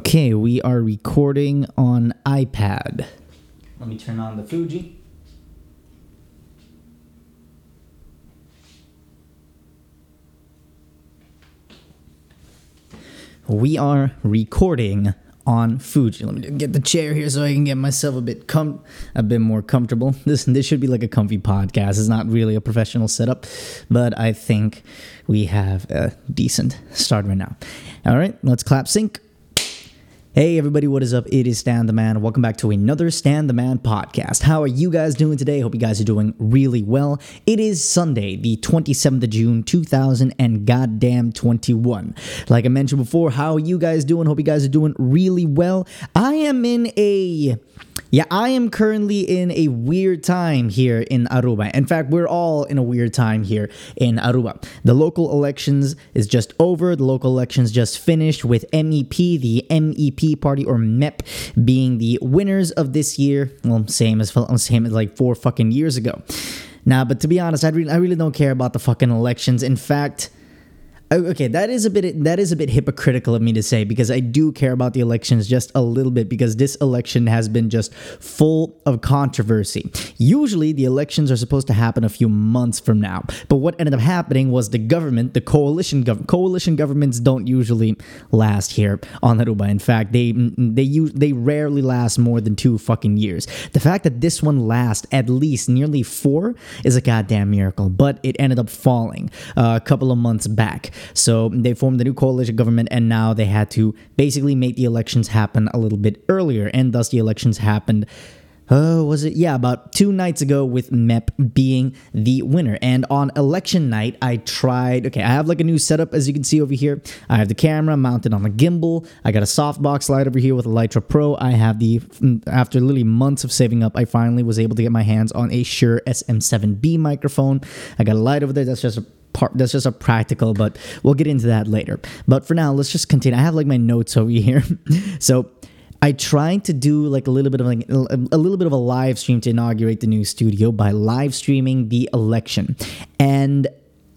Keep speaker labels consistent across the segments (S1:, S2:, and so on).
S1: Okay, we are recording on iPad. Let me turn on the Fuji. We are recording on Fuji. Let me get the chair here so I can get myself a bit com- a bit more comfortable. This this should be like a comfy podcast. It's not really a professional setup, but I think we have a decent start right now. All right, let's clap sync. Hey everybody, what is up? It is Stan the Man. Welcome back to another Stan the Man podcast. How are you guys doing today? Hope you guys are doing really well. It is Sunday, the 27th of June, 2000 and goddamn 21. Like I mentioned before, how are you guys doing? Hope you guys are doing really well. I am in a yeah, I am currently in a weird time here in Aruba. In fact, we're all in a weird time here in Aruba. The local elections is just over. The local elections just finished with MEP, the MEP party or MEP being the winners of this year. Well, same as same as like 4 fucking years ago. Now, but to be honest, I really, I really don't care about the fucking elections. In fact, Okay, that is a bit that is a bit hypocritical of me to say because I do care about the elections just a little bit because this election has been just full of controversy. Usually the elections are supposed to happen a few months from now, but what ended up happening was the government, the coalition government, coalition governments don't usually last here on Aruba. In fact, they they use they rarely last more than 2 fucking years. The fact that this one lasts at least nearly 4 is a goddamn miracle, but it ended up falling uh, a couple of months back. So they formed a new coalition government, and now they had to basically make the elections happen a little bit earlier, and thus the elections happened. Oh, was it? Yeah, about two nights ago with MEP being the winner. And on election night, I tried. Okay, I have like a new setup as you can see over here. I have the camera mounted on a gimbal. I got a softbox light over here with a Litra Pro. I have the, mm, after literally months of saving up, I finally was able to get my hands on a Shure SM7B microphone. I got a light over there. That's just a part that's just a practical but we'll get into that later. But for now let's just continue. I have like my notes over here. So I tried to do like a little bit of like a little bit of a live stream to inaugurate the new studio by live streaming the election, and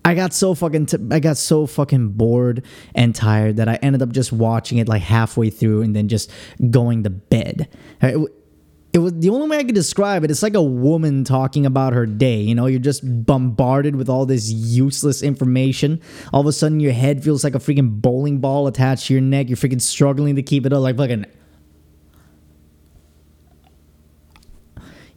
S1: I got so fucking t- I got so fucking bored and tired that I ended up just watching it like halfway through and then just going to bed it was the only way I could describe it. It's like a woman talking about her day. You know, you're just bombarded with all this useless information. All of a sudden, your head feels like a freaking bowling ball attached to your neck. You're freaking struggling to keep it up, like fucking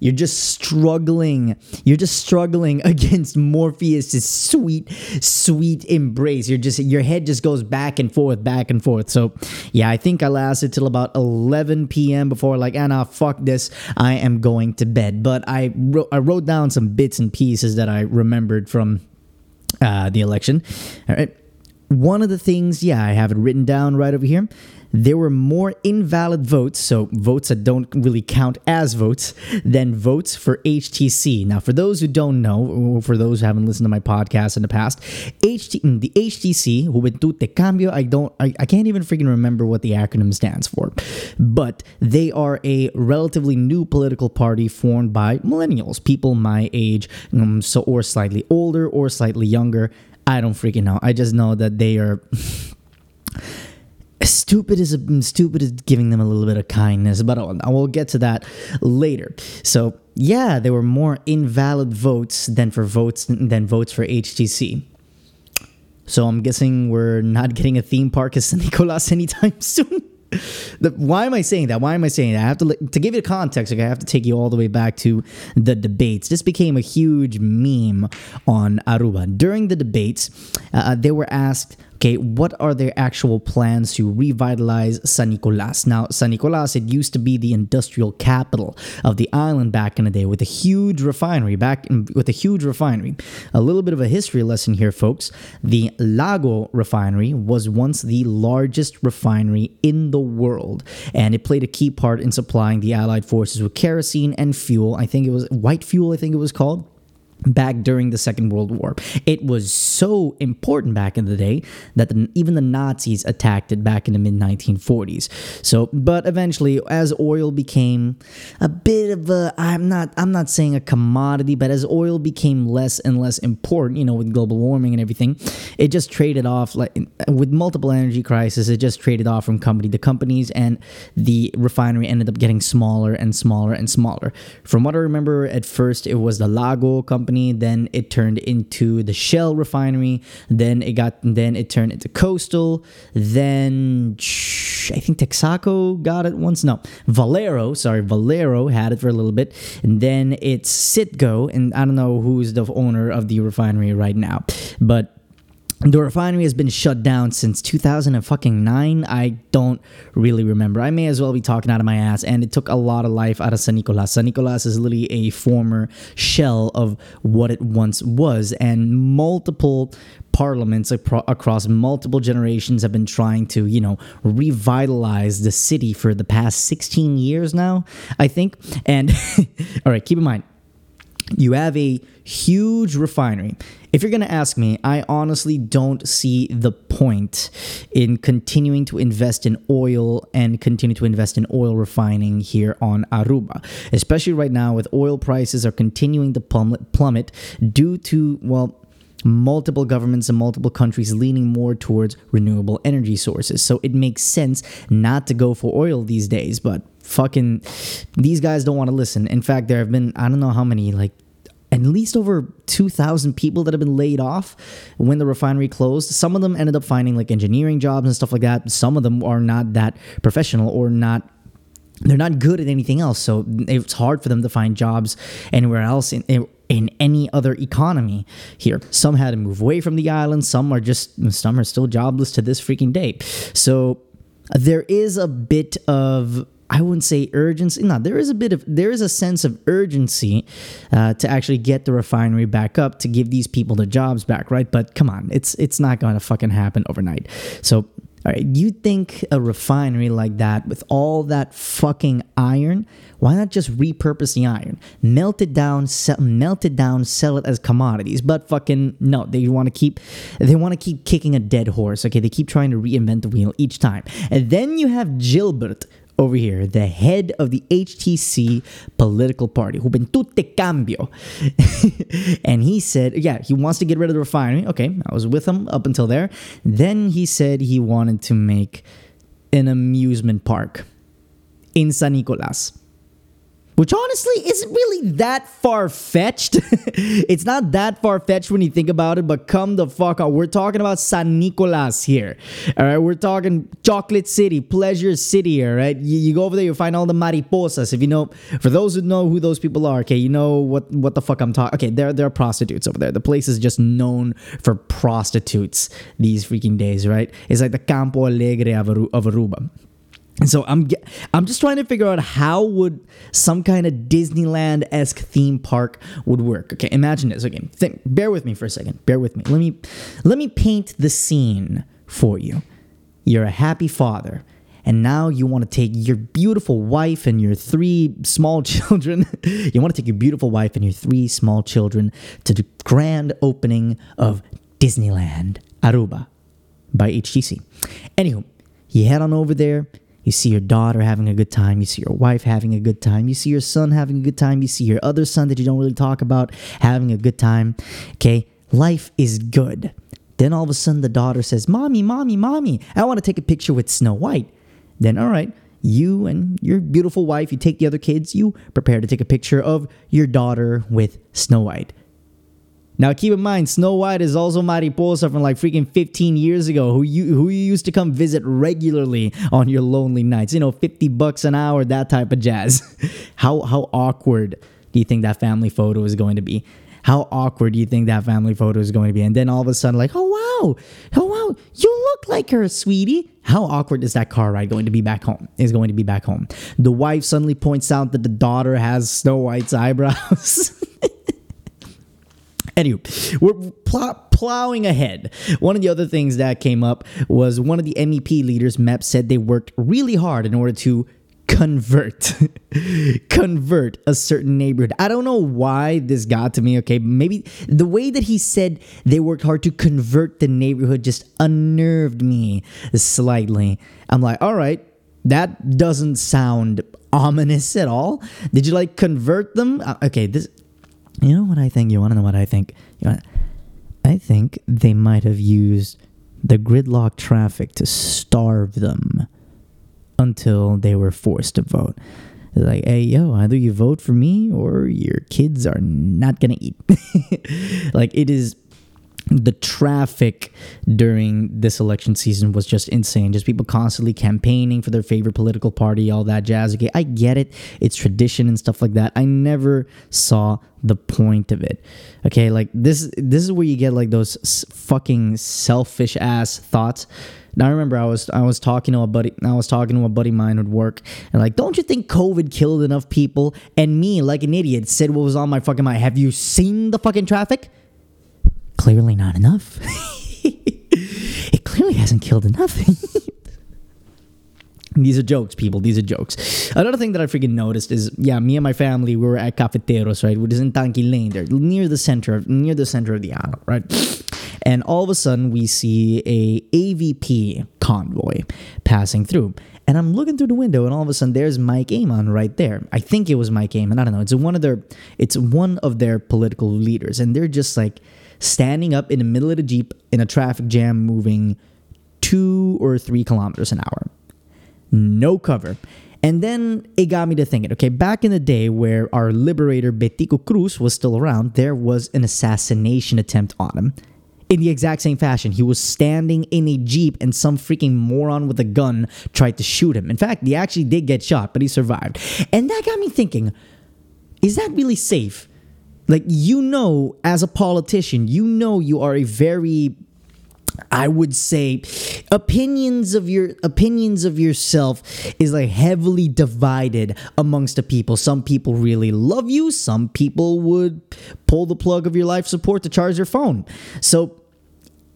S1: You're just struggling. You're just struggling against Morpheus's sweet, sweet embrace. You're just your head just goes back and forth, back and forth. So, yeah, I think I lasted till about 11 p.m. before like, Anna, ah, fuck this. I am going to bed. But I wrote, I wrote down some bits and pieces that I remembered from uh, the election. All right. One of the things, yeah, I have it written down right over here there were more invalid votes, so votes that don't really count as votes, than votes for HTC. Now, for those who don't know, for those who haven't listened to my podcast in the past, HT, mm, the HTC, Juventud de Cambio, I don't, I, I can't even freaking remember what the acronym stands for, but they are a relatively new political party formed by millennials, people my age, um, so or slightly older or slightly younger. I don't freaking know. I just know that they are. stupid is stupid is giving them a little bit of kindness, but I will get to that later. So yeah, there were more invalid votes than for votes than votes for HTC. So I'm guessing we're not getting a theme park at San Nicolas anytime soon. The, why am I saying that? Why am I saying that? I have to to give you context. Okay, I have to take you all the way back to the debates. This became a huge meme on Aruba during the debates. Uh, they were asked Okay, what are their actual plans to revitalize San Nicolas? Now, San Nicolas, it used to be the industrial capital of the island back in the day with a huge refinery, back in, with a huge refinery. A little bit of a history lesson here, folks. The Lago refinery was once the largest refinery in the world, and it played a key part in supplying the Allied forces with kerosene and fuel. I think it was white fuel, I think it was called back during the Second World War. It was so important back in the day that the, even the Nazis attacked it back in the mid 1940s. So, but eventually, as oil became a bit of a, I'm not, I'm not saying a commodity, but as oil became less and less important, you know, with global warming and everything, it just traded off like with multiple energy crises. It just traded off from company to companies, and the refinery ended up getting smaller and smaller and smaller. From what I remember, at first it was the Lago company company. Then it turned into the Shell refinery. Then it got. Then it turned into Coastal. Then I think Texaco got it once. No, Valero. Sorry, Valero had it for a little bit. And then it's Citgo, and I don't know who's the owner of the refinery right now, but the refinery has been shut down since 2009. I don't really remember. I may as well be talking out of my ass. And it took a lot of life out of San Nicolas. San Nicolas is literally a former shell of what it once was. And multiple parliaments across multiple generations have been trying to, you know, revitalize the city for the past 16 years now, I think. And all right, keep in mind, you have a huge refinery. If you're going to ask me, I honestly don't see the point in continuing to invest in oil and continue to invest in oil refining here on Aruba, especially right now with oil prices are continuing to plummet due to, well, multiple governments and multiple countries leaning more towards renewable energy sources. So it makes sense not to go for oil these days, but fucking these guys don't want to listen. In fact, there have been I don't know how many like at least over 2,000 people that have been laid off when the refinery closed. Some of them ended up finding like engineering jobs and stuff like that. Some of them are not that professional or not they're not good at anything else. So it's hard for them to find jobs anywhere else in, in any other economy here. Some had to move away from the island. Some are just some are still jobless to this freaking day. So there is a bit of I wouldn't say urgency. No, there is a bit of there is a sense of urgency uh, to actually get the refinery back up to give these people their jobs back, right? But come on, it's it's not going to fucking happen overnight. So, all right, you think a refinery like that with all that fucking iron? Why not just repurpose the iron, melt it down, sell, melt it down, sell it as commodities? But fucking no, they want to keep they want to keep kicking a dead horse. Okay, they keep trying to reinvent the wheel each time, and then you have Gilbert over here, the head of the HTC political party, Juventud Cambio. and he said, yeah, he wants to get rid of the refinery. Okay, I was with him up until there. Then he said he wanted to make an amusement park in San Nicolas which honestly isn't really that far fetched. it's not that far fetched when you think about it, but come the fuck out. We're talking about San Nicolas here. All right, we're talking Chocolate City, Pleasure City, all right? You, you go over there, you find all the mariposas. If you know, for those who know who those people are, okay, you know what, what the fuck I'm talking. Okay, there, there are prostitutes over there. The place is just known for prostitutes these freaking days, right? It's like the Campo Alegre of, of Aruba. And so I'm I'm just trying to figure out how would some kind of Disneyland esque theme park would work. Okay, imagine this. Okay, think, bear with me for a second. Bear with me. Let me let me paint the scene for you. You're a happy father, and now you want to take your beautiful wife and your three small children. you want to take your beautiful wife and your three small children to the grand opening of Disneyland Aruba by HTC. Anywho, you head on over there you see your daughter having a good time. You see your wife having a good time. You see your son having a good time. You see your other son that you don't really talk about having a good time. Okay, life is good. Then all of a sudden the daughter says, Mommy, Mommy, Mommy, I want to take a picture with Snow White. Then, all right, you and your beautiful wife, you take the other kids, you prepare to take a picture of your daughter with Snow White. Now keep in mind, Snow White is also Mariposa from like freaking 15 years ago, who you who you used to come visit regularly on your lonely nights. You know, 50 bucks an hour, that type of jazz. how how awkward do you think that family photo is going to be? How awkward do you think that family photo is going to be? And then all of a sudden, like, oh wow, oh wow, you look like her, sweetie. How awkward is that car ride going to be back home? Is going to be back home. The wife suddenly points out that the daughter has Snow White's eyebrows. Anyway, we're pl- plowing ahead. One of the other things that came up was one of the MEP leaders, MEP, said they worked really hard in order to convert convert a certain neighborhood. I don't know why this got to me okay? Maybe the way that he said they worked hard to convert the neighborhood just unnerved me slightly. I'm like all right that doesn't sound ominous at all. Did you like convert them? Uh, okay this you know what i think you want to know what i think you know, i think they might have used the gridlock traffic to starve them until they were forced to vote. Like, hey, yo, either you vote for me or your kids are not gonna eat. like, it is the traffic during this election season was just insane. Just people constantly campaigning for their favorite political party, all that jazz. Okay, I get it. It's tradition and stuff like that. I never saw the point of it. Okay, like this this is where you get like those fucking selfish ass thoughts. Now I remember I was I was talking to a buddy I was talking to a buddy of mine at work and like don't you think COVID killed enough people and me like an idiot said what was on my fucking mind have you seen the fucking traffic clearly not enough it clearly hasn't killed enough These are jokes, people. These are jokes. Another thing that I freaking noticed is, yeah, me and my family we were at Cafeteros, right, which is in Tanki Leendert, there, near the center, of, near the center of the island, right. And all of a sudden, we see a AVP convoy passing through, and I'm looking through the window, and all of a sudden, there's Mike Eman right there. I think it was Mike Eman. I don't know. It's one of their, it's one of their political leaders, and they're just like standing up in the middle of the jeep in a traffic jam, moving two or three kilometers an hour no cover. And then it got me to thinking, okay, back in the day where our liberator Betico Croes was still around, there was an assassination attempt on him. In the exact same fashion, he was standing in a Jeep and some freaking moron with a gun tried to shoot him. In fact, he actually did get shot, but he survived. And that got me thinking, is that really safe? Like, you know, as a politician, you know you are a very I would say opinions of your opinions of yourself is like heavily divided amongst the people. Some people really love you, some people would pull the plug of your life support to charge their phone. So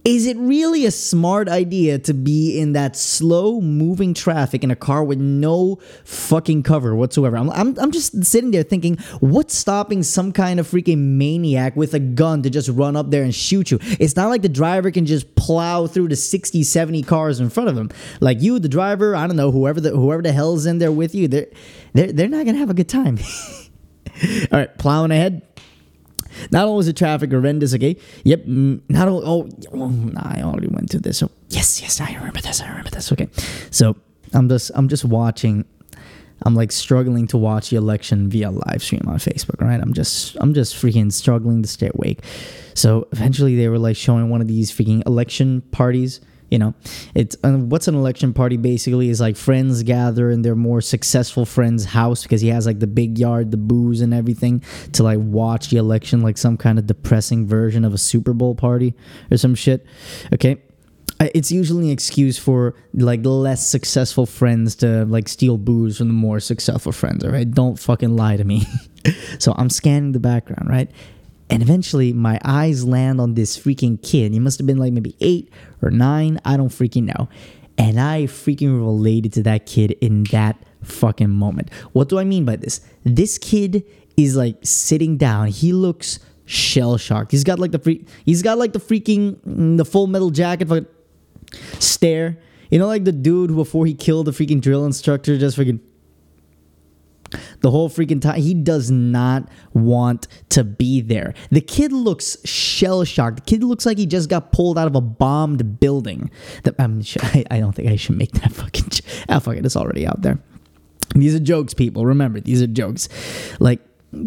S1: is it really a smart idea to be in that slow moving traffic in a car with no fucking cover whatsoever? I'm, I'm, I'm just sitting there thinking, what's stopping some kind of freaking maniac with a gun to just run up there and shoot you? It's not like the driver can just plow through the 60, 70 cars in front of him. Like you, the driver, I don't know, whoever the, whoever the hell's in there with you, they're, they're, they're not going to have a good time. All right, plowing ahead. Not only was the traffic horrendous, okay? Yep. mm, Not only, oh, oh, I already went through this. So yes, yes, I remember this. I remember this. Okay. So I'm just, I'm just watching. I'm like struggling to watch the election via live stream on Facebook. Right. I'm just, I'm just freaking struggling to stay awake. So eventually, they were like showing one of these freaking election parties you know it's what's an election party basically is like friends gather in their more successful friend's house because he has like the big yard the booze and everything to like watch the election like some kind of depressing version of a super bowl party or some shit. Okay? It's usually an excuse for like less successful friends to like steal booze from the more successful friends all right? Don't fucking lie to me. So i'm scanning the background right and eventually, my eyes land on this freaking kid. He must have been like maybe eight or nine. I don't freaking know. And I freaking related to that kid in that fucking moment. What do I mean by this? This kid is like sitting down. He looks shell shocked. He's got like the free. He's got like the freaking mm, the full metal jacket fucking stare. You know, like the dude before he killed the freaking drill instructor, just freaking the whole freaking time. He does not want to be there. The kid looks shell shocked. The kid looks like he just got pulled out of a bombed building. The- I'm I, I don't think I should make that fucking. j- Ah, fuck it. It's already out there. These are jokes, people. Remember, these are jokes. Like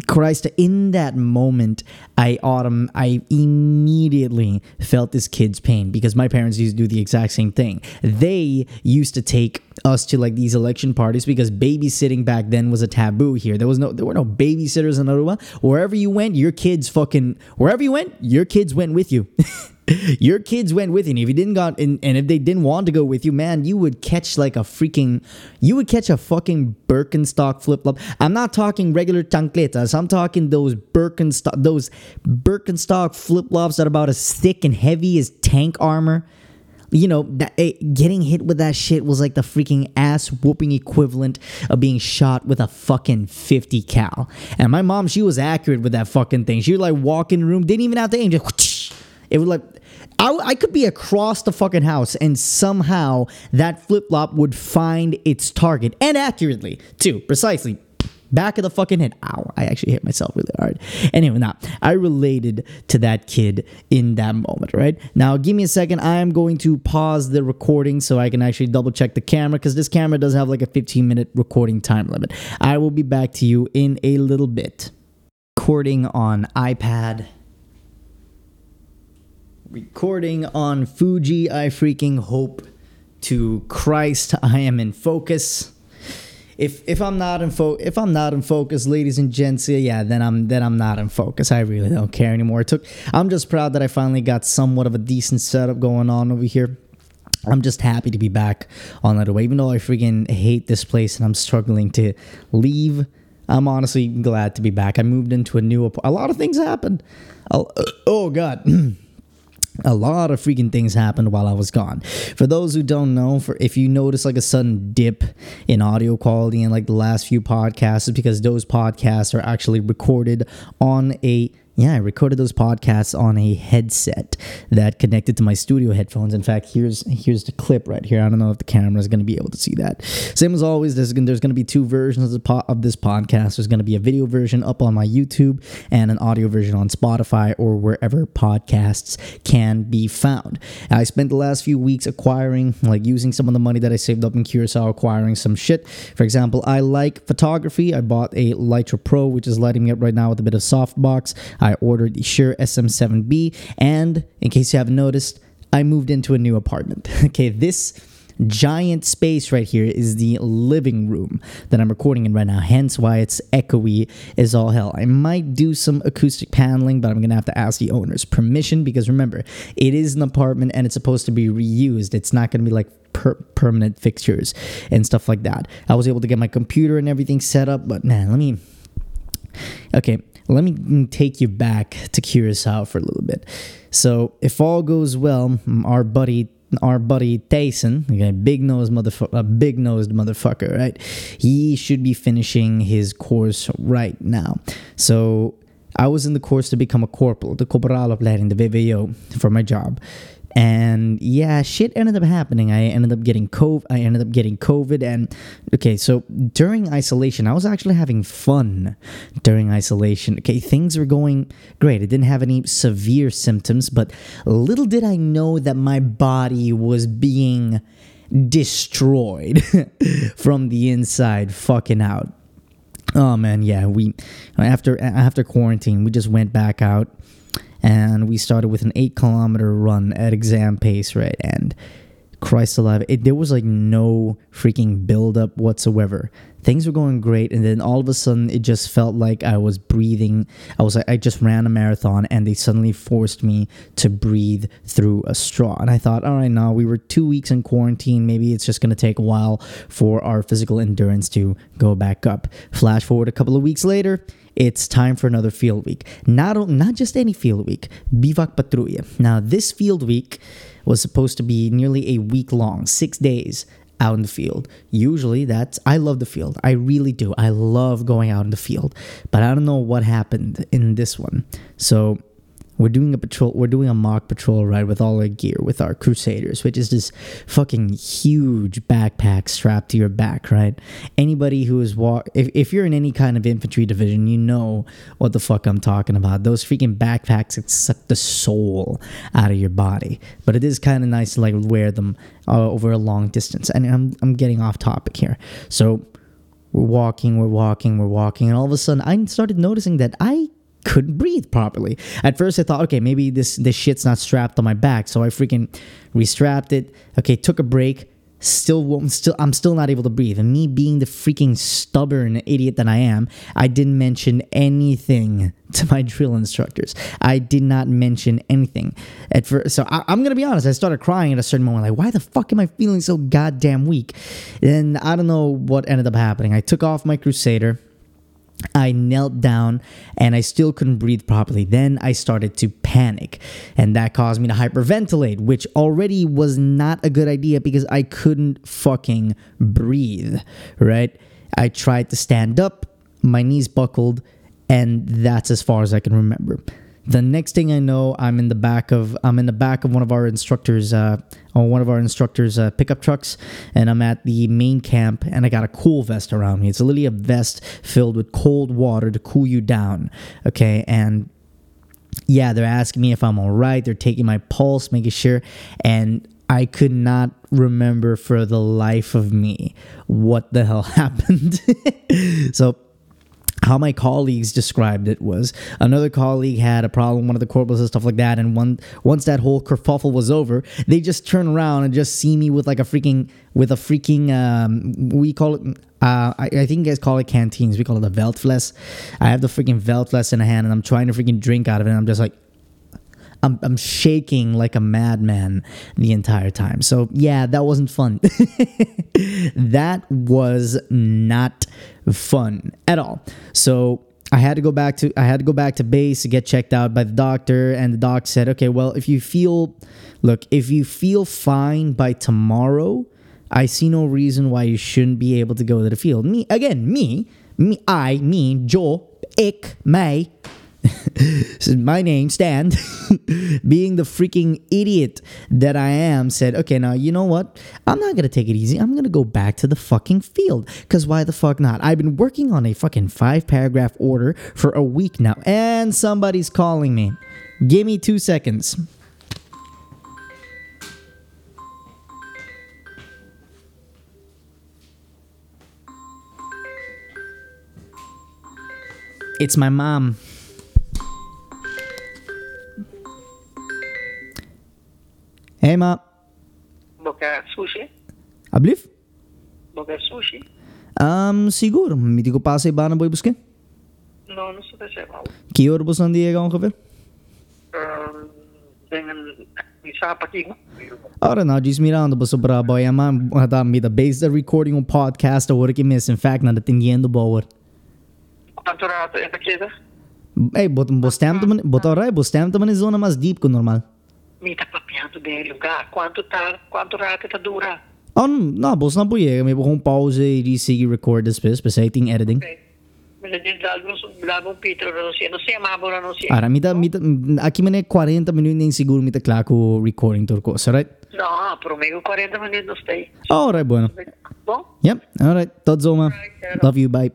S1: Christ, in that moment, I autumn, I immediately felt this kid's pain because my parents used to do the exact same thing. They used to take us to like these election parties because babysitting back then was a taboo here. There was no, there were no babysitters in Aruba. Wherever you went, your kids fucking, wherever you went, your kids went with you. your kids went with you. And if you didn't got and, and if they didn't want to go with you, man, you would catch like a freaking you would catch a fucking Birkenstock flip flop. I'm not talking regular chancletas. I'm talking those Birkenstock those Birkenstock flip flops that are about as thick and heavy as tank armor. you know, that, eh, getting hit with that shit was like the freaking ass whooping equivalent of being shot with a fucking 50 cal. And my mom, she was accurate with that fucking thing. She would like walk in the room, didn't even have to aim, just. It would like. I, I could be across the fucking house and somehow that flip flop would find its target and accurately too, precisely back of the fucking head. Ow, I actually hit myself really hard. Anyway, now I related to that kid in that moment, right? Now, give me a second. I am going to pause the recording so I can actually double check the camera because this camera does have like a 15 minute recording time limit. I will be back to you in a little bit. Recording on iPad. Recording on Fuji. I freaking hope to Christ I am in focus if if I'm not in fo- if I'm not in focus, ladies and gents, yeah, then I'm then I'm not in focus. I really don't care anymore. It took. I'm just proud that I finally got somewhat of a decent setup going on over here. I'm just happy to be back on that way, even though I freaking hate this place and I'm struggling to leave. I'm honestly glad to be back. I moved into a new. apartment. A lot of things happened. Oh God. a lot of freaking things happened while I was gone. For those who don't know, for if you notice like a sudden dip in audio quality in like the last few podcasts, is because those podcasts are actually recorded on a yeah, I recorded those podcasts on a headset that connected to my studio headphones. In fact, here's here's the clip right here. I don't know if the camera is going to be able to see that. Same as always, there's going to be two versions of, po- of this podcast. There's going to be a video version up on my YouTube and an audio version on Spotify or wherever podcasts can be found. I spent the last few weeks acquiring, like using some of the money that I saved up in Curacao, acquiring some shit. For example, I like photography. I bought a Litra Pro, which is lighting me up right now with a bit of softbox. I ordered the Shure SM7B, and in case you haven't noticed, I moved into a new apartment. okay, this giant space right here is the living room that I'm recording in right now, hence why it's echoey as all hell. I might do some acoustic paneling, but I'm gonna have to ask the owner's permission because remember, it is an apartment and it's supposed to be reused. It's not gonna be like per- permanent fixtures and stuff like that. I was able to get my computer and everything set up, but man, let me. Okay, let me take you back to Curacao for a little bit. So, if all goes well, mm, our buddy our buddy Tyson, okay, big nose motherfucker, a uh, big nosed motherfucker, right? He should be finishing his course right now. So I was in the course to become a corporal, the corporalopleiding, the VVO, for my job. And yeah, shit ended up happening. I ended up getting COVID. I ended up getting COVID. And okay, so during isolation, I was actually having fun during isolation. Okay, things were going great. I didn't have any severe symptoms, but little did I know that my body was being destroyed from the inside, fucking out. Oh man, yeah. We after after quarantine, we just went back out and we started with an eight kilometer run at exam pace, right? And Christ alive, it, there was like no freaking buildup whatsoever. Things were going great, and then all of a sudden, it just felt like I was breathing. I was like, I just ran a marathon, and they suddenly forced me to breathe through a straw. And I thought, all right, now we were two weeks in quarantine. Maybe it's just gonna take a while for our physical endurance to go back up. Flash forward a couple of weeks later, it's time for another field week. Not, not just any field week, Bivak Patrulla. Now, this field week was supposed to be nearly a week long, six days out in the field. Usually that's I love the field. I really do. I love going out in the field. But I don't know what happened in this one. So we're doing a patrol. We're doing a mock patrol ride with all our gear, with our Crusaders, which is this fucking huge backpack strapped to your back, right? Anybody who is walk, if, if you're in any kind of infantry division, you know what the fuck I'm talking about. Those freaking backpacks that suck the soul out of your body. But it is kind of nice to like wear them uh, over a long distance. And I'm I'm getting off topic here. So we're walking, we're walking, we're walking, and all of a sudden I started noticing that I couldn't breathe properly. At first, I thought, okay, maybe this this shit's not strapped on my back, so I freaking restrapped it. Okay, took a break. Still, won't, still, I'm still not able to breathe. And me being the freaking stubborn idiot that I am, I didn't mention anything to my drill instructors. I did not mention anything at first. So I, am gonna be honest. I started crying at a certain moment, like, why the fuck am I feeling so goddamn weak? And I don't know what ended up happening. I took off my Crusader I knelt down and I still couldn't breathe properly. Then I started to panic, and that caused me to hyperventilate, which already was not a good idea because I couldn't fucking breathe, right? I tried to stand up, my knees buckled, and that's as far as I can remember. The next thing I know, I'm in the back of I'm in the back of one of our instructors, uh, on one of our instructors' uh, pickup trucks, and I'm at the main camp, and I got a cool vest around me. It's literally a vest filled with cold water to cool you down. Okay, and yeah, they're asking me if I'm all right. They're taking my pulse, making sure, and I could not remember for the life of me what the hell happened. so how my colleagues described it was another colleague had a problem, one of the corporals and stuff like that, and one once that whole kerfuffle was over, they just turn around and just see me with like a freaking with a freaking um, we call it uh, I, I, think you guys call it canteens. We call it a Veldfles. I have the freaking Veldfles in a hand and I'm trying to freaking drink out of it. And I'm just like, I'm, I'm shaking like a madman the entire time. So, yeah, that wasn't fun. that was not fun at all. So, I had to go back to I had to go back to base to get checked out by the doctor and the doc said, "Okay, well, if you feel look, if you feel fine by tomorrow, I see no reason why you shouldn't be able to go to the field." Me again, me, me I, me, Joe, ik, mij my name, Stan, being the freaking idiot that I am, said, okay, now you know what? I'm not gonna take it easy. I'm gonna go back to the fucking field. Cause why the fuck not? I've been working on a fucking five paragraph order for a week now, and somebody's calling me. Give me two seconds. It's my mom. Ema.
S2: Boca sushi?
S1: A
S2: blief? Sushi?
S1: Um, seguro. Me digo passa e bana boi
S2: busque? Não, não sou da
S1: Que hora você anda aí ongeveer?
S2: Um, dengan isapa kingo.
S1: Ora na diz mirando para sobra boy ama da mida base da recording um podcast or que me in fact nada tingiendo bower.
S2: Quanto rato é
S1: que queda? Ei, botam bostam, botam rai, bostam também zona mais deep que normal
S2: mida papeando dele, quanto, ta, quanto rate dura?
S1: Um, nabos na buye, may bukong pause di sige record this best, basta iting editing.
S2: Okay.
S1: Ara, mita, mita, aqui mene 40 minutos nem seguro mita claro recording turco, alright?
S2: não pero mego 40 minutos no stay.
S1: Oh, alright, bueno.
S2: Bom?
S1: Yep, alright, todo
S2: zoma.
S1: Love you, bye.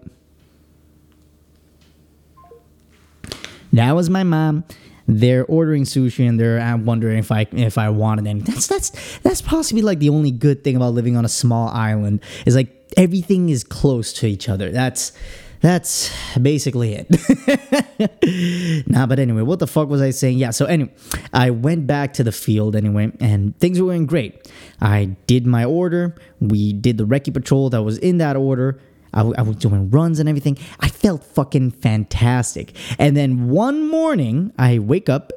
S1: That was my mom. They're ordering sushi and they're I'm wondering if I if I wanted any. That's that's that's possibly like the only good thing about living on a small island is like everything is close to each other. That's that's basically it. nah, but anyway, what the fuck was I saying? Yeah, so anyway, I went back to the field anyway, and things were going great. I did my order. We did the recce patrol that was in that order. I, was doing runs and everything. I felt fucking fantastic. And then one morning, I wake up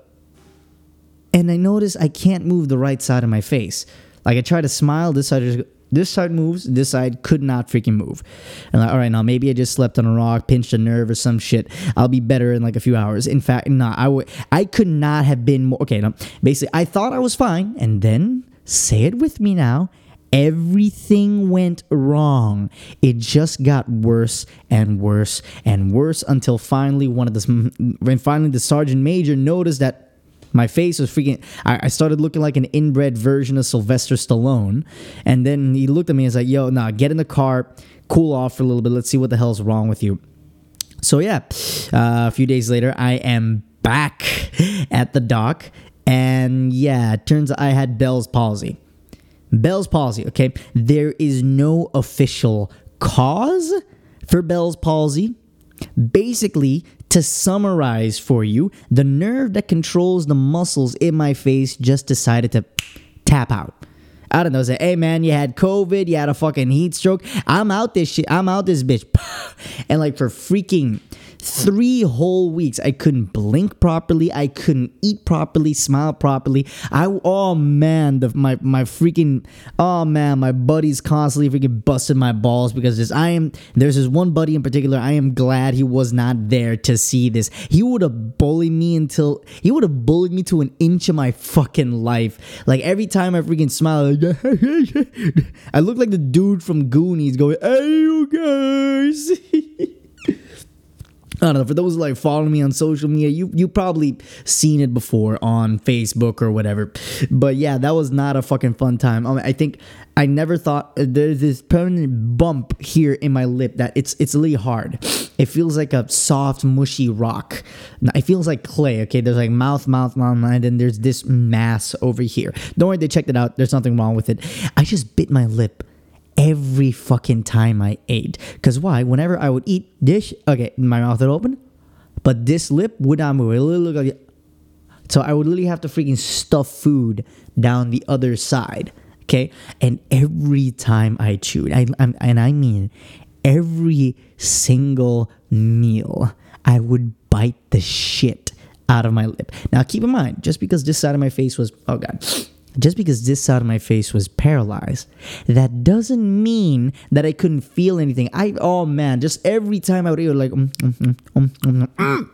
S1: and I notice I can't move the right side of my face. Like I try to smile, this side is, this side moves, this side could not freaking move. And like, all right, now maybe I just slept on a rock, pinched a nerve or some shit. I'll be better in like a few hours. In fact, no, I would, I could not have been more. Okay, no, basically, I thought I was fine, and then say it with me now. Everything went wrong. It just got worse and worse and worse until finally one of the when finally the sergeant major noticed that my face was freaking. I, started looking like an inbred version of Sylvester Stallone, and then he looked at me and was like, "Yo, nah, get in the car, cool off for a little bit. Let's see what the hell's wrong with you." So yeah, uh, a few days later, I am back at the dock, and yeah, turns out I had Bell's palsy. Bell's palsy, okay? There is no official cause for Bell's palsy. Basically, to summarize for you, the nerve that controls the muscles in my face just decided to tap out. I don't know, say, hey man, you had COVID, you had a fucking heat stroke. I'm out this shit. I'm out this bitch. And like for freaking three whole weeks, I couldn't blink properly. I couldn't eat properly, smile properly. I oh man, the my my freaking oh man, my buddies constantly freaking busted my balls because this. I am there's this one buddy in particular. I am glad he was not there to see this. He would have bullied me until he would have bullied me to an inch of my fucking life. Like every time I freaking smile, like, I look like the dude from Goonies going, "Hey you guys." I don't know. For those like following me on social media, you you probably seen it before on Facebook or whatever. But yeah, that was not a fucking fun time. I, mean, I think I never thought uh, there's this permanent bump here in my lip that it's it's really hard. It feels like a soft, mushy rock. It feels like clay. Okay, there's like mouth, mouth, mouth, and then there's this mass over here. Don't worry, they checked it out. There's nothing wrong with it. I just bit my lip every fucking time I ate. Cause why? Whenever I would eat dish, okay, my mouth would open, but this lip would not move. It would look like so I would literally have to freaking stuff food down the other side. Okay, and every time I chewed, I, I'm, and I mean every single meal, I would bite the shit out of my lip. Now keep in mind, just because this side of my face was oh god just because this side of my face was paralyzed, that doesn't mean that I couldn't feel anything. I oh man, just every time I would eat, like, mm, mm, mm,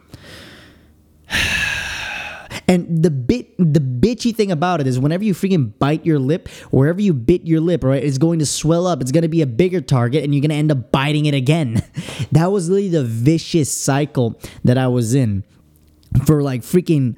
S1: and the bit, the bitchy thing about it is, whenever you freaking bite your lip, wherever you bit your lip, right, it's going to swell up. It's going to be a bigger target, and you're going to end up biting it again. that was literally the vicious cycle that I was in for like freaking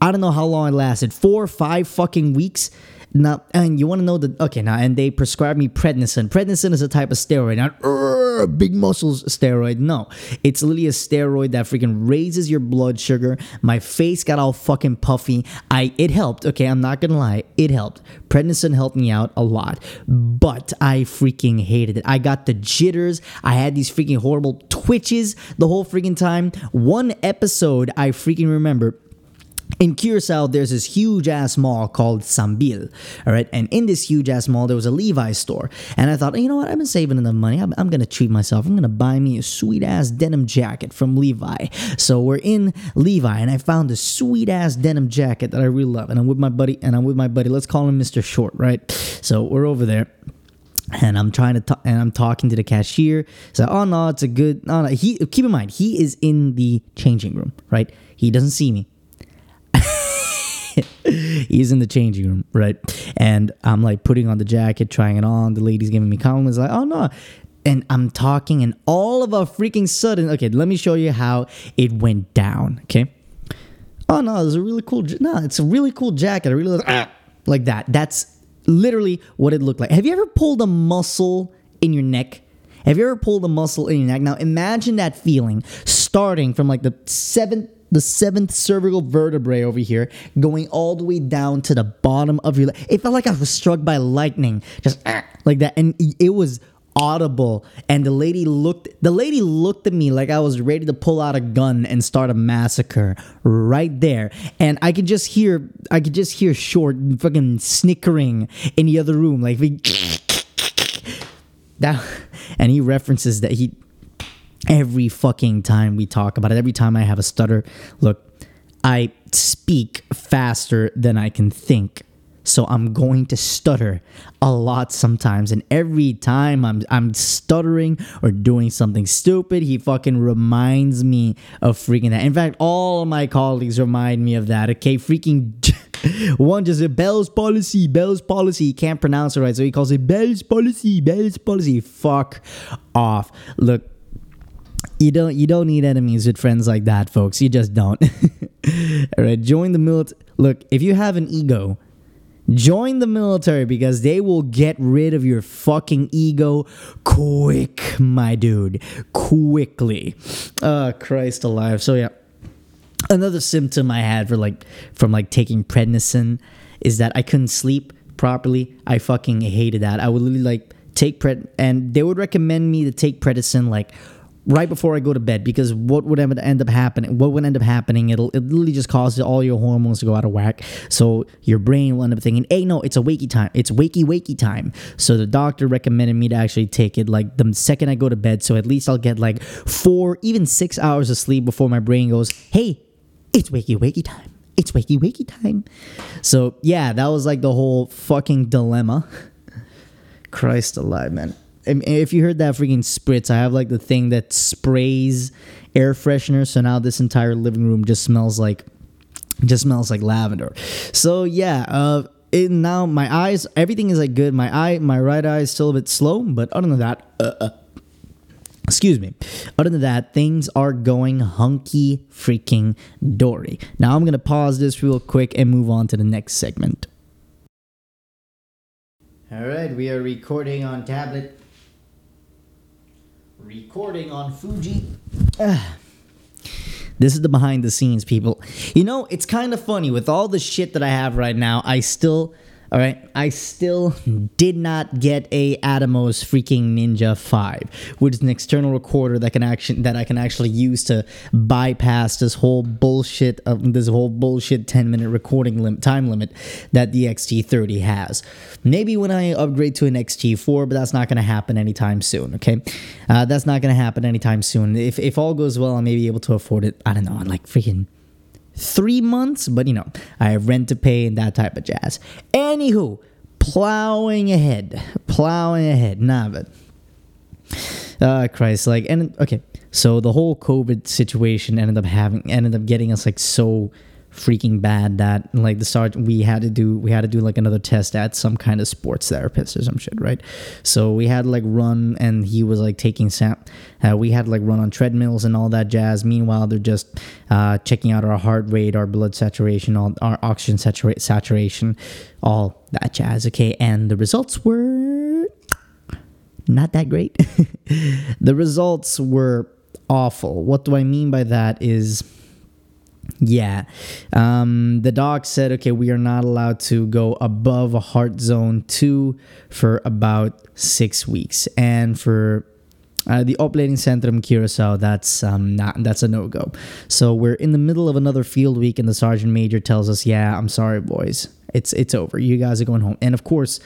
S1: I don't know how long it lasted, four five fucking weeks. Now, and you want to know the okay now, and they prescribed me prednisone. Prednisone is a type of steroid, not uh, big muscles steroid. No, it's literally a steroid that freaking raises your blood sugar. My face got all fucking puffy. I it helped. Okay, I'm not gonna lie, it helped. Prednisone helped me out a lot, but I freaking hated it. I got the jitters. I had these freaking horrible twitches the whole freaking time. One episode I freaking remember in Curacao, there's this huge ass mall called Sambil, all right? And in this huge ass mall, there was a Levi's store. And I thought, you know what? I've been saving enough money. I'm, I'm gonna treat myself. I'm gonna buy me a sweet ass denim jacket from Levi. So we're in Levi, and I found a sweet ass denim jacket that I really love. And I'm with my buddy, and I'm with my buddy. Let's call him Mr. Short, right? So we're over there and I'm trying to talk, and I'm talking to the cashier. So, oh no, it's a good. No, no. He keep in mind he is in the changing room, right? He doesn't see me. he's in the changing room, right? And I'm like putting on the jacket, trying it on. The lady's giving me compliments, like, oh no. And I'm talking, and all of a freaking sudden, okay, let me show you how it went down, okay? Oh no, it's a really cool, no, it's a really cool jacket. I really like, ah, like that. That's literally what it looked like. Have you ever pulled a muscle in your neck? Have you ever pulled a muscle in your neck? Now imagine that feeling starting from like the seventh the seventh cervical vertebrae over here, going all the way down to the bottom of your leg. It felt like I was struck by lightning, just ah, like that, and it was audible. And the lady looked, the lady looked at me like I was ready to pull out a gun and start a massacre right there. And I could just hear, I could just hear short fucking snickering in the other room, like that. And he references that he every fucking time we talk about it, every time I have a stutter, look, I speak faster than I can think. So I'm going to stutter a lot sometimes. And every time I'm I'm stuttering or doing something stupid, he fucking reminds me of freaking that. In fact, all my colleagues remind me of that. Okay, freaking one just said Bell's policy, Bell's policy. He can't pronounce it right, so he calls it Bell's policy, Bell's policy. Fuck off. Look, you don't you don't need enemies with friends like that, folks. You just don't. All right, join the military. Look, if you have an ego, join the military because they will get rid of your fucking ego quick, my dude. Quickly. Oh, Christ alive. So yeah. Another symptom I had for like from like taking prednisone is that I couldn't sleep properly. I fucking hated that. I would literally like take pred and they would recommend me to take prednisone like right before I go to bed because what would end up happening? What would end up happening? It'll it literally just causes all your hormones to go out of whack. So your brain will end up thinking, "Hey, no, it's a wakey time. It's wakey wakey time." So the doctor recommended me to actually take it like the second I go to bed. So at least I'll get like four, even six hours of sleep before my brain goes, "Hey, it's wakey wakey time." It's wakey wakey time. So yeah, that was like the whole fucking dilemma. Christ alive, man. If you heard that freaking spritz, I have like the thing that sprays air freshener. So now this entire living room just smells like, just smells like lavender. So yeah, uh, it, now my eyes, everything is like good. My eye, my right eye is still a bit slow, but other than that, uh, uh, excuse me. Other than that, things are going hunky freaking dory. Now I'm gonna pause this real quick and move on to the next segment. All right, we are recording on tablet. Recording on Fuji. This is the behind the scenes, people. You know, it's kind of funny with all the shit that I have right now. I still, all right, I still did not get a Atomos freaking Ninja 5, which is an external recorder that can action that I can actually use to bypass this whole bullshit of this whole bullshit 10 minute recording lim- time limit that the XT30 has. Maybe when I upgrade to an XT4, but that's not going to happen anytime soon. Okay, uh, that's not going to happen anytime soon. If if all goes well, I may be able to afford it. I don't know, like freaking three months, but you know, I have rent to pay and that type of jazz. Anywho, plowing ahead, plowing ahead. Nah, but uh, Christ, like, and okay, so the whole COVID situation ended up having ended up getting us like so freaking bad that like the sergeant we had to do we had to do like another test at some kind of sports therapist or some shit right so we had like run and he was like taking sam uh, we had like run on treadmills and all that jazz meanwhile they're just uh, checking out our heart rate our blood saturation all our oxygen satura- saturation all that jazz okay and the results were not that great. the results were awful. What do I mean by that is yeah. Um, the doc said, okay, we are not allowed to go above a heart zone two for about six weeks. And for uh, the operating centrum Curacao, that's um, not that's a no go. So we're in the middle of another field week, and the sergeant major tells us, "Yeah, I'm sorry, boys, it's it's over. You guys are going home." And of course,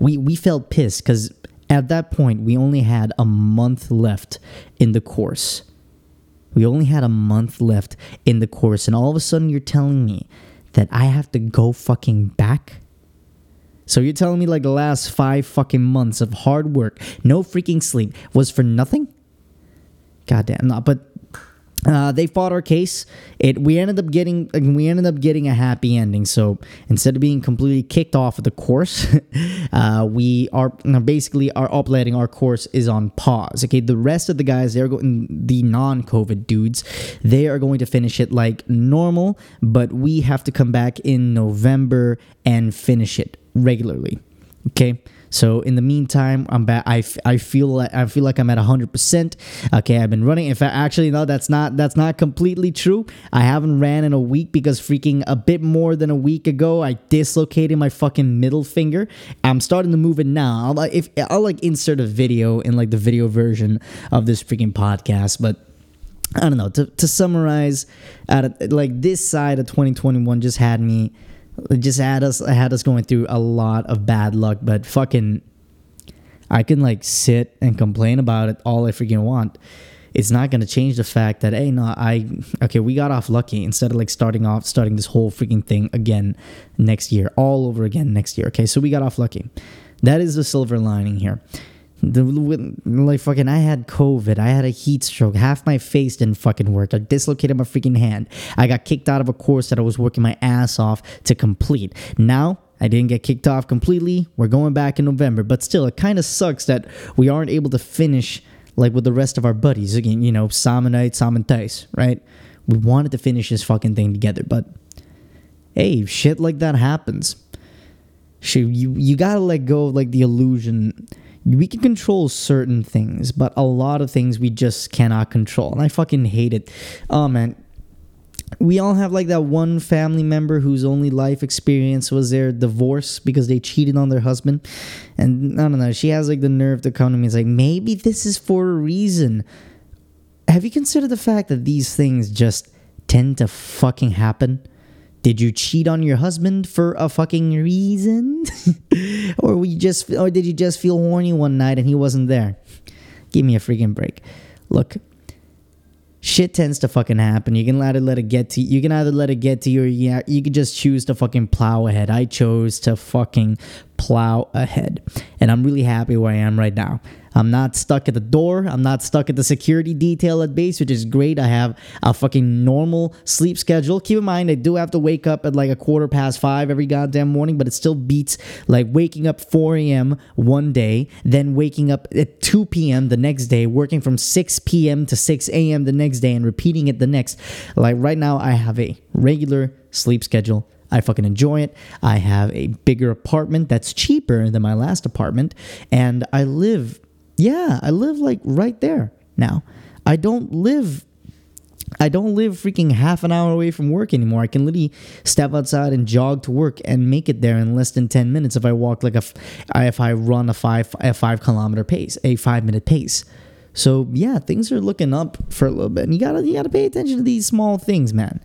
S1: we we felt pissed because at that point we only had a month left in the course. We only had a month left in the course, and all of a sudden you're telling me that I have to go fucking back. So you're telling me like the last five fucking months of hard work, no freaking sleep, was for nothing? Goddamn, no. But uh, they fought our case. It we ended up getting we ended up getting a happy ending. So instead of being completely kicked off of the course, uh, we are basically our uploading our course is on pause. Okay, the rest of the guys they're going the non-COVID dudes they are going to finish it like normal, but we have to come back in November and finish it regularly. Okay. So in the meantime, I'm back. I, f- I feel like I feel like I'm at 100. percent Okay, I've been running. In fact, actually, no, that's not that's not completely true. I haven't ran in a week because freaking a bit more than a week ago, I dislocated my fucking middle finger. I'm starting to move it now. I'll like if I'll like insert a video in like the video version of this freaking podcast, but. I don't know. To, to summarize, at like this side of 2021 just had me it just had us had us going through a lot of bad luck but fucking i can like sit and complain about it all i freaking want. It's not going to change the fact that hey no i okay we got off lucky instead of like starting off starting this whole freaking thing again next year all over again next year okay? So we got off lucky. That is the silver lining here like fucking, I had COVID. I had a heat stroke. Half my face didn't fucking work. I dislocated my freaking hand. I got kicked out of a course that I was working my ass off to complete. Now I didn't get kicked off completely. We're going back in November, but still, it kind of sucks that we aren't able to finish like with the rest of our buddies. Again, you know, Samanite, Samantais, right? We wanted to finish this fucking thing together, but hey, shit like that happens. You you gotta let go of like the illusion we can control certain things, but a lot of things we just cannot control. And I fucking hate it. Oh man. We all have like that one family member whose only life experience was their divorce because they cheated on their husband. And I don't know, she has like the nerve to come to me and say, maybe this is for a reason. have you considered the fact that these things just tend to fucking happen? Did you cheat on your husband for a fucking reason? or we just or did you just feel horny one night and he wasn't there? Give me a freaking break. Look, shit tends to fucking happen. You can either let it get to you can either let it get to you or yeah, you could just choose to fucking plow ahead. I chose to fucking plow ahead. And I'm really happy where I am right now. I'm not stuck at the door. I'm not stuck at the security detail at base, which is great. I have a fucking normal sleep schedule. Keep in mind, I do have to wake up at like a quarter past five every goddamn morning, but it still beats like waking up 4 a.m. one day, then waking up at 2 p.m. the next day, working from 6 p.m. to 6 a.m. the next day, and repeating it the next. Like right now, I have a regular sleep schedule. I fucking enjoy it. I have a bigger apartment that's cheaper than my last apartment, and I live yeah, I live like right there now. I don't live I don't live freaking half an hour away from work anymore. I can literally step outside and jog to work and make it there in less than 10 minutes if I walk like a if I run a 5 a 5 kilometer pace, a 5 minute pace. So, yeah, things are looking up for a little bit. And you got to you got to pay attention to these small things, man.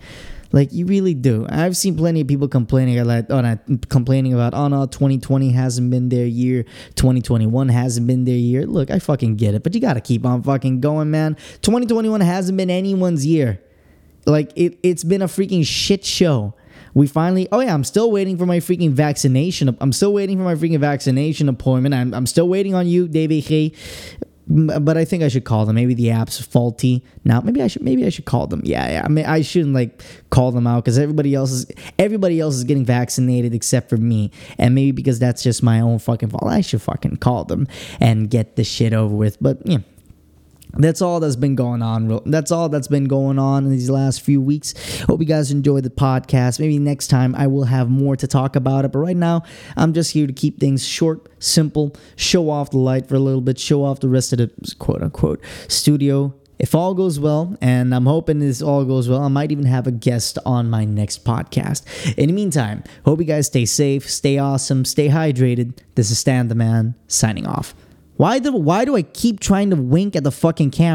S1: Like you really do. I've seen plenty of people complaining like oh, not complaining about oh no, 2020 hasn't been their year, 2021 hasn't been their year. Look, I fucking get it, but you gotta keep on fucking going, man. 2021 hasn't been anyone's year. Like it, it's been a freaking shit show. We finally, oh yeah, I'm still waiting for my freaking vaccination. I'm still waiting for my freaking vaccination appointment. I'm, I'm still waiting on you, David but I think I should call them. Maybe the app's faulty. Now, maybe I should maybe I should call them. Yeah, yeah. I mean, I shouldn't like call them out because everybody else is everybody else is getting vaccinated except for me, and maybe because that's just my own fucking fault. I should fucking call them and get the shit over with. But yeah, that's all that's been going on. That's all that's been going on in these last few weeks. Hope you guys enjoyed the podcast. Maybe next time I will have more to talk about it. But right now, I'm just here to keep things short, simple, show off the light for a little bit, show off the rest of the quote unquote studio. If all goes well, and I'm hoping this all goes well, I might even have a guest on my next podcast. In the meantime, hope you guys stay safe, stay awesome, stay hydrated. This is Stan the Man signing off. Why do why do I keep trying to wink at the fucking camera?